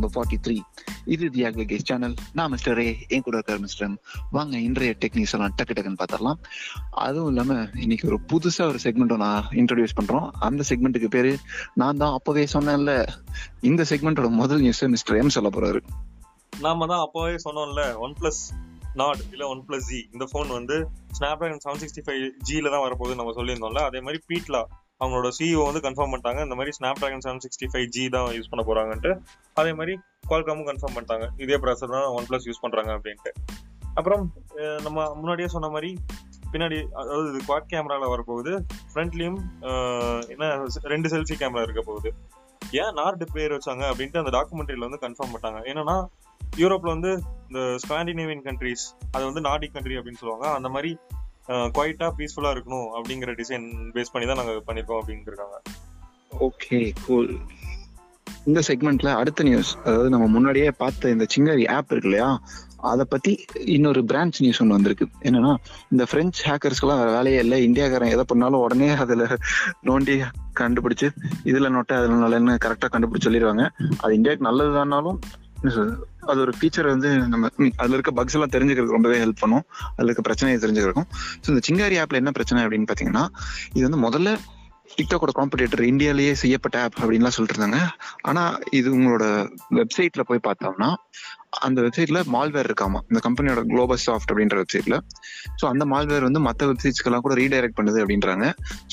Number forty three இது தி அக்ரிகேஸ் channel நான் mister Ray என் கூட இருக்கார் மிஸ்டர் வாங்க இன்றைய டெக்னிக்ஸ் எல்லாம் டக்கு டக்குன்னு பார்த்துடலாம். அதுவும் இல்லாம இன்னைக்கு ஒரு புதுசா ஒரு செக்மெண்ட்டை நான் இன்ட்ரடியூஸ் பண்றோம். அந்த செக்மெண்ட்டுக்கு பேரு நான் தான் அப்போவே சொன்னேன்ல. இந்த செக்மெண்டோட முதல் நியூஸ் மிஸ்டர் எம் சொல்ல போறாரு. நாம தான் அப்போவே சொன்னோம்ல ஒன் பிளஸ் நாட் இல்ல ஒன் பிளஸ் ஜி இந்த போன் வந்து Snapdragon seven sixty five ஜியில தான் வரப்போகுது நம்ம சொல்லியிருந்தோம்ல. அதே மாதிரி பீட்லா அவங்களோட சிஇஓ வந்து கன்ஃபார்ம் பண்ணிட்டாங்க. இந்த மாதிரி Snapdragon seven sixty five G தான் யூஸ் பண்ண போறாங்கன்ட்டு. அதே மாதிரி குவால்காமும் கன்ஃபார்ம் பண்ணிட்டாங்க. இதே ப்ராசர் தான் ஒன் பிளஸ் யூஸ் பண்றாங்க அப்படின்ட்டு. அப்புறம் நம்ம முன்னாடியே சொன்ன மாதிரி பின்னாடி அதாவது இது குவாட் கேமராவில் வரப்போகுது. ஃப்ரண்ட்லேயும் என்ன ரெண்டு செல்ஃபி கேமரா இருக்க போகுது. ஏன் நார்டு பேர் வச்சாங்க அப்படின்ட்டு அந்த டாக்குமெண்ட்ரியில் வந்து கன்ஃபார்ம் பண்ணாங்க என்னன்னா யூரோப்பில் வந்து இந்த ஸ்காண்டினேவியன் கண்ட்ரிஸ் அது வந்து நார்டிக் கண்ட்ரி அப்படின்னு சொல்லுவாங்க. அந்த மாதிரி குவைட்டா பீஸ்ஃபுல்லா இருக்கணும் அப்படிங்கிற டிசைன் பேஸ் பண்ணி தான் நாங்க பண்ணிருக்கோம் அப்படின்னு ஓகே கூல் இந்த செக்மெண்ட்ல அடுத்த நியூஸ் அதாவது நம்ம முன்னாடியே பார்த்த இந்த சிங்காரி ஆப் இருக்கு இல்லையா? அதை பத்தி இன்னொரு பிரான்ச் நியூஸ் ஒன்று வந்திருக்கு. என்னன்னா இந்த பிரெஞ்சு ஹேக்கர்ஸ்க்கெல்லாம் வேலையே இல்லை. இந்தியாக்காரன் எதை பண்ணாலும் உடனே அதுல நோண்டி கண்டுபிடிச்சு இதுல நோட்டை அதுல நல்லன்னு கரெக்டா கண்டுபிடிச்சு சொல்லிடுவாங்க. அது இந்தியாவுக்கு நல்லதுதானாலும் என்ன சொல்றது, அது ஒரு ஃபீச்சர் வந்து நம்ம அதில் அதுல இருக்க பக்ஸ் எல்லாம் தெரிஞ்சுக்கிறதுக்கு ரொம்பவே ஹெல்ப் பண்ணும். அதுல இருக்க பிரச்சனையை தெரிஞ்சுக்கிறதுக்கும். ஸோ இந்த சிங்காரி ஆப்ல என்ன பிரச்சனை அப்படின்னு பாத்தீங்கன்னா இது வந்து முதல்ல டிக்டாக்கோட காம்படிட்டர் இந்தியாலேயே செய்யப்பட்ட ஆப் அப்படின்லாம் சொல்லிட்டு இருந்தாங்க ஆனா இது உங்களோட வெப்சைட்ல போய் பார்த்தோம்னா அந்த வெப்சைட்ல மால்வேர் இருக்காமா? இந்த கம்பெனியோட குளோபல் சாஃப்ட் அப்படின்ற வெப்சைட்ல ஸோ அந்த மால்வேர் வந்து மற்ற வெப்சைட்ஸ்க்கெல்லாம் கூட ரீடைரக்ட் பண்ணுது அப்படின்றாங்க.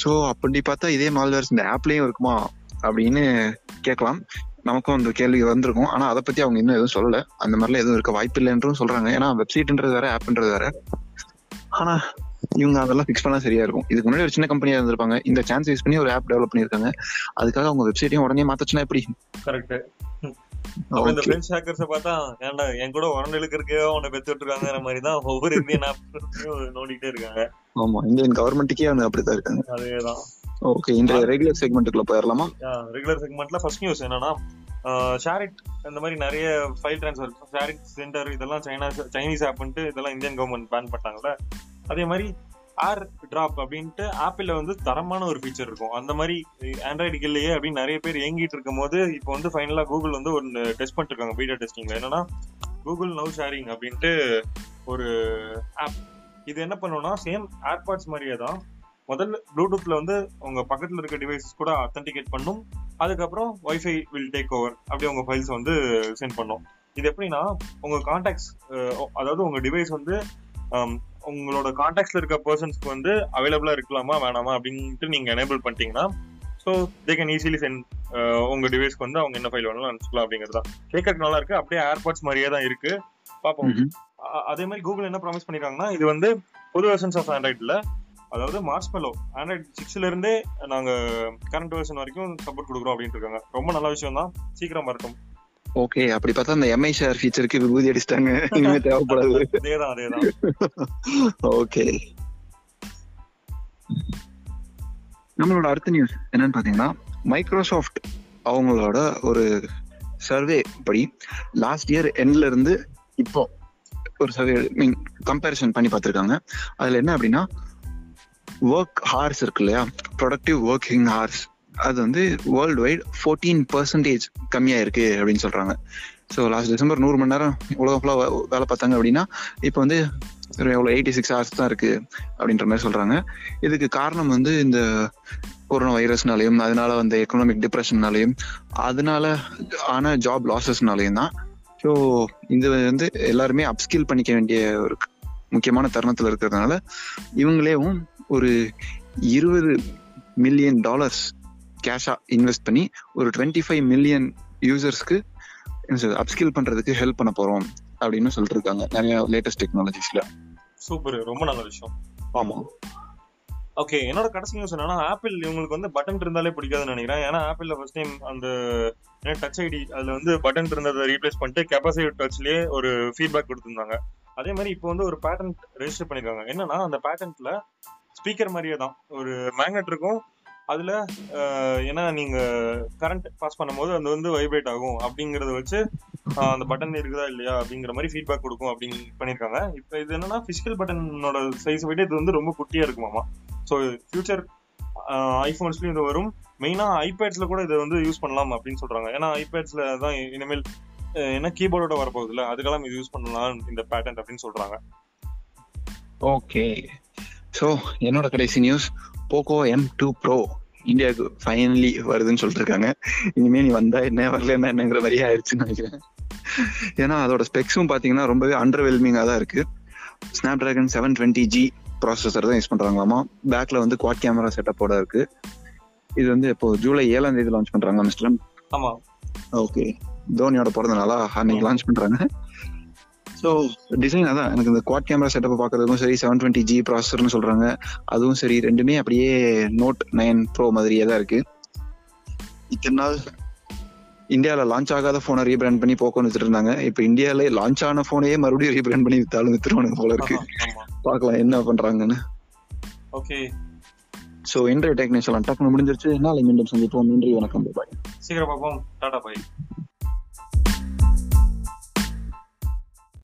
ஸோ அப்படி பார்த்தா இதே மால்வேர்ஸ் இந்த ஆப்லயும் இருக்குமா? அப்படின்னு கேட்கலாம். நமக்கும் அந்த கேள்வி வந்திருக்கும். ஆனா அதை பத்தி அவங்க இன்னும் எதுவும் சொல்லல. அந்த மாதிரிலாம் எதுவும் இருக்க வாய்ப்பு இல்லைன்றும் சொல்றாங்க. ஏன்னா வெப்சைட்ன்றது வேற ஆப்ன்றது வேற. ஆனா இவங்க அதெல்லாம் ஃபிக்ஸ் பண்ணா சரியா இருக்கும். இதுக்கு முன்னாடி ஒரு சின்ன கம்பெனியா இருந்திருப்பாங்க. இந்த சான்ஸ் யூஸ் பண்ணி ஒரு ஆப் டெவலப் பண்ணிருக்காங்க அதுக்காக அவங்க வெப்சைட்டையும் உடனே மாத்தச்சுன்னா எப்படி? கரெக்ட் இந்த. பிரெஞ்சு ஹேக்கர்ஸை பார்த்தா ஏன்டா என் கூட உடனே இழுக்கிறதுக்கே உன்னை பெத்து விட்டுருக்காங்கிற மாதிரி தான் ஒவ்வொரு இந்தியன் ஆப்லையும் நோண்டிட்டே இருக்காங்க. ஆமா இந்தியன் கவர்மெண்ட்டுக்கே அவங்க அப்படித்தான் இருக்காங்க. அதேதான். ஓகே இந்த ரெகுலர் செக்மெண்ட்டுக்குள்ள போயிடலாமா ரெகுலர் செக்மெண்ட்ல ஃபர்ஸ்ட் நியூஸ் என்னன்னா ஷேரிட் இந்த மாதிரி நிறைய ஃபைல் ட்ரான்ஸ்ஃபர் ஷேரிட் சென்டர் இதெல்லாம் சைனா சைனீஸ் ஆப்ன்ட்டு இதெல்லாம் இந்தியன் கவர்மெண்ட் பேன் பண்ணிட்டாங்கல்ல. அதே மாதிரி ஏர் டிராப் அப்படின்ட்டு ஆப்பிள்ல வந்து தரமான ஒரு ஃபீச்சர் இருக்கும். அந்த மாதிரி ஆண்ட்ராய்டு இல்லையே அப்படின்னு நிறைய பேர் ஏங்கிட்டு இருக்கும் போது இப்போ வந்து ஃபைனலா கூகுள் வந்து ஒன்று டெஸ்ட் பண்ணிட்டு இருக்காங்க பீட்டா டெஸ்டிங்ல என்னன்னா கூகுள் நவ் ஷேரிங் அப்படின்ட்டு ஒரு ஆப் இது என்ன பண்ணுவோம்னா சேம் ஏர்பாட்ஸ் மாதிரியே தான் முதல்ல ப்ளூடூத்ல வந்து உங்க பக்கத்துல இருக்க டிவைசஸ் கூட அத்தன்டிகேட் பண்ணும். அதுக்கப்புறம் வைஃபை வில் டேக் ஓவர் அப்படி உங்க ஃபைல்ஸ் வந்து சென்ட் பண்ணும். இது எப்படின்னா உங்க கான்டாக்ட்ஸ் அதாவது உங்க டிவைஸ் வந்து உங்களோட கான்டாக்ட்ஸ்ல இருக்க பர்சன்ஸ்க்கு வந்து அவைலபிளா இருக்கலாமா வேணாமா அப்படின்ட்டு நீங்க எனேபிள் பண்ணிட்டீங்கன்னா so they can easily send உங்க டிவைஸ்க்கு வந்து அவங்க என்ன ஃபைல் வேணாலும் அனுப்பிச்சிக்கலாம் அப்படிங்கிறது தான் கேட்கறதுக்கு நல்லா இருக்கு. அப்படியே ஏர்பாட்ஸ் மாதிரியே தான் இருக்கு. பார்ப்போம். அதே மாதிரி கூகுள் என்ன ப்ராமிஸ் பண்ணிருக்காங்கன்னா இது வந்து புது வெர்ஷன்ஸ் ஆஃப் ஆண்ட்ராய்ட்ல அதாவது மார்ச் மெலோ ஆண்ட்ராய்ட் சிக்ஸ்ல இருந்தே நாங்க கரண்ட் வெர்ஷன் வரைக்கும் சப்போர்ட் கொடுக்குறோம் அப்படின்ட்டு இருக்காங்க. ரொம்ப நல்ல விஷயம் தான் சீக்கிரம் வரட்டும். ஓகே அப்படி பார்த்தா அந்த எம்ஐ ஷேர் ஃபீச்சருக்கு விபூதி அடிச்சிட்டாங்க. இனிமே தேவைப்படாது. அதேதான் அதேதான். ஓகே நம்மளோட அடுத்த நியூஸ் என்னன்னு பாத்தீங்கன்னா மைக்ரோசாஃப்ட் அவங்களோட ஒரு சர்வே படி லாஸ்ட் இயர் எண்ட்ல இருந்து இப்போ ஒரு சர்வே மீன் கம்பேரிசன் பண்ணி பார்த்திருக்காங்க. அதுல என்ன அப்படின்னா ஒர்க் ஹார்ஸ் இருக்கு இல்லையா? ப்ரொடக்டிவ் ஒர்க்கிங் ஹார்ஸ் அது வந்து வேர்ல்டு வைட் ஃபோர்டீன் பர்சன்டேஜ் கம்மியா இருக்கு அப்படின்னு சொல்றாங்க. ஸோ லாஸ்ட் டிசம்பர் நூறு மணி நேரம் உலகம் ஃபுல்லாக வேலை பார்த்தாங்க அப்படின்னா இப்போ வந்து எவ்வளோ எயிட்டி சிக்ஸ் ஹவர்ஸ் தான் இருக்கு அப்படின்ற மாதிரி சொல்றாங்க. இதுக்கு காரணம் வந்து இந்த கொரோனா வைரஸ்னாலையும் அதனால வந்த எக்கனாமிக் டிப்ரெஷன்னாலையும் அதனால ஆன ஜாப் லாசஸ்னாலையும் தான். ஸோ இது வந்து எல்லாருமே அப்ஸ்கில் பண்ணிக்க வேண்டிய ஒரு முக்கியமான தருணத்தில் இருக்கிறதுனால இவங்களேவும் ஒரு இருபது மில்லியன் டாலர்ஸ் கேஷா இன்வெஸ்ட் பண்ணி ஒரு டுவெண்ட்டி ஃபைவ் மில்லியன் யூசர்ஸ்க்கு அப்ஸ்கில் பண்றதுக்கு ஹெல்ப் பண்ண போறோம் அப்படின்னு சொல்லிட்டு இருக்காங்க நிறைய லேட்டஸ்ட் டெக்னாலஜிஸ்ல சூப்பர் ரொம்ப நல்ல விஷயம். ஆமா. ஓகே என்னோட கடைசி நியூஸ் என்னன்னா ஆப்பிள் இவங்களுக்கு வந்து பட்டன் இருந்தாலே பிடிக்காதுன்னு நினைக்கிறேன். ஏன்னா ஆப்பிள்ல ஃபர்ஸ்ட் டைம் அந்த டச் ஐடி அதுல வந்து பட்டன் இருந்ததை ரீப்ளேஸ் பண்ணிட்டு கெப்பாசிட்டி டச்லயே ஒரு ஃபீட்பேக் கொடுத்திருந்தாங்க. அதே மாதிரி இப்போ வந்து ஒரு பேட்டன்ட் ரெஜிஸ்டர் பண்ணிருக்காங்க. என்னன்னா அந்த பேட்டன்ட்ல ஸ்பீக்கர் மாதிரியே தான். ஒரு மேக்னெட் இருக்கும். அதில் ஏன்னா நீங்க கரண்ட் பாஸ் பண்ணும்போது அது வந்து வைப்ரேட் ஆகும் அப்படிங்கிறத வச்சு அந்த பட்டன் இருக்குதா இல்லையா அப்படிங்கிற மாதிரி ஃபீட்பேக் கொடுக்கும் அப்படின்னு பண்ணியிருக்காங்க இப்போ இது என்னன்னா ஃபிசிக்கல் பட்டனோட சைஸ் விட இது வந்து ரொம்ப குட்டியாக இருக்குமாமா ஸோ ஃபியூச்சர் ஐஃபோன்ஸ்லையும் இது வரும். மெயினா ஐபேட்ஸில் கூட இதை வந்து யூஸ் பண்ணலாம் அப்படின்னு சொல்றாங்க. ஏன்னா ஐபேட்ஸில் தான் இனிமேல் என்ன கீபோர்டோட வரப்போகுதுல அதுக்கெல்லாம் இது யூஸ் பண்ணலாம் இந்த பேட்டன்ட் அப்படின்னு சொல்றாங்க. ஓகே ஸோ என்னோட கடைசி news Poco M two pro இந்தியாவுக்கு ஃபைனலி வருதுன்னு சொல்லிட்டு இருக்காங்க இனிமே நீ வந்தா என்ன வரல என்ன என்னங்கிற மாதிரியே ஆயிடுச்சுன்னு நினைக்கிறேன். ஏன்னா அதோட ஸ்பெக்ஸும் பார்த்தீங்கன்னா ரொம்பவே அண்டர்வெல்மிங்காக தான் இருக்கு. Snapdragon seven twenty G processor தான் யூஸ் பண்றாங்களாமா? பேக்ல வந்து குவாட் கேமரா செட்டப்போட இருக்கு. இது வந்து இப்போ ஜூலை ஏழாம் தேதி லான்ச் பண்றாங்க மிஸ்டர் ஆமா. ஓகே தோனியோட பிறந்தனால அன்னைக்கு லான்ச் பண்றாங்க. ஸோ டிசைன் அதான். எனக்கு இந்த குவாட் கேமரா செட்டப் பார்க்கறதுக்கும் சரி செவன் டுவெண்ட்டி ஜி ப்ராசஸர்னு சொல்றாங்க. அதுவும் சரி ரெண்டுமே அப்படியே நோட் நைன் ப்ரோ மாதிரியே தான் இருக்கு. இத்தனை நாள் இந்தியாவில் லான்ச் ஆகாத ஃபோனை ரீபிராண்ட் பண்ணி போக்கோன்னு வச்சுட்டு இருந்தாங்க இப்போ இந்தியாவிலே லான்ச் ஆன ஃபோனையே மறுபடியும் ரீபிராண்ட் பண்ணி வித்தாலும் வித்துருவானுங்க போல இருக்கு. பார்க்கலாம் என்ன பண்றாங்கன்னு. ஓகே. ஸோ இன்றைய டெக்னிஷன் டக்குனு முடிஞ்சிருச்சு. நாளை மீண்டும் சந்திப்போம். நன்றி வணக்கம். பாய் சீக்கிரம் பார்ப்போம். டாடா பாய்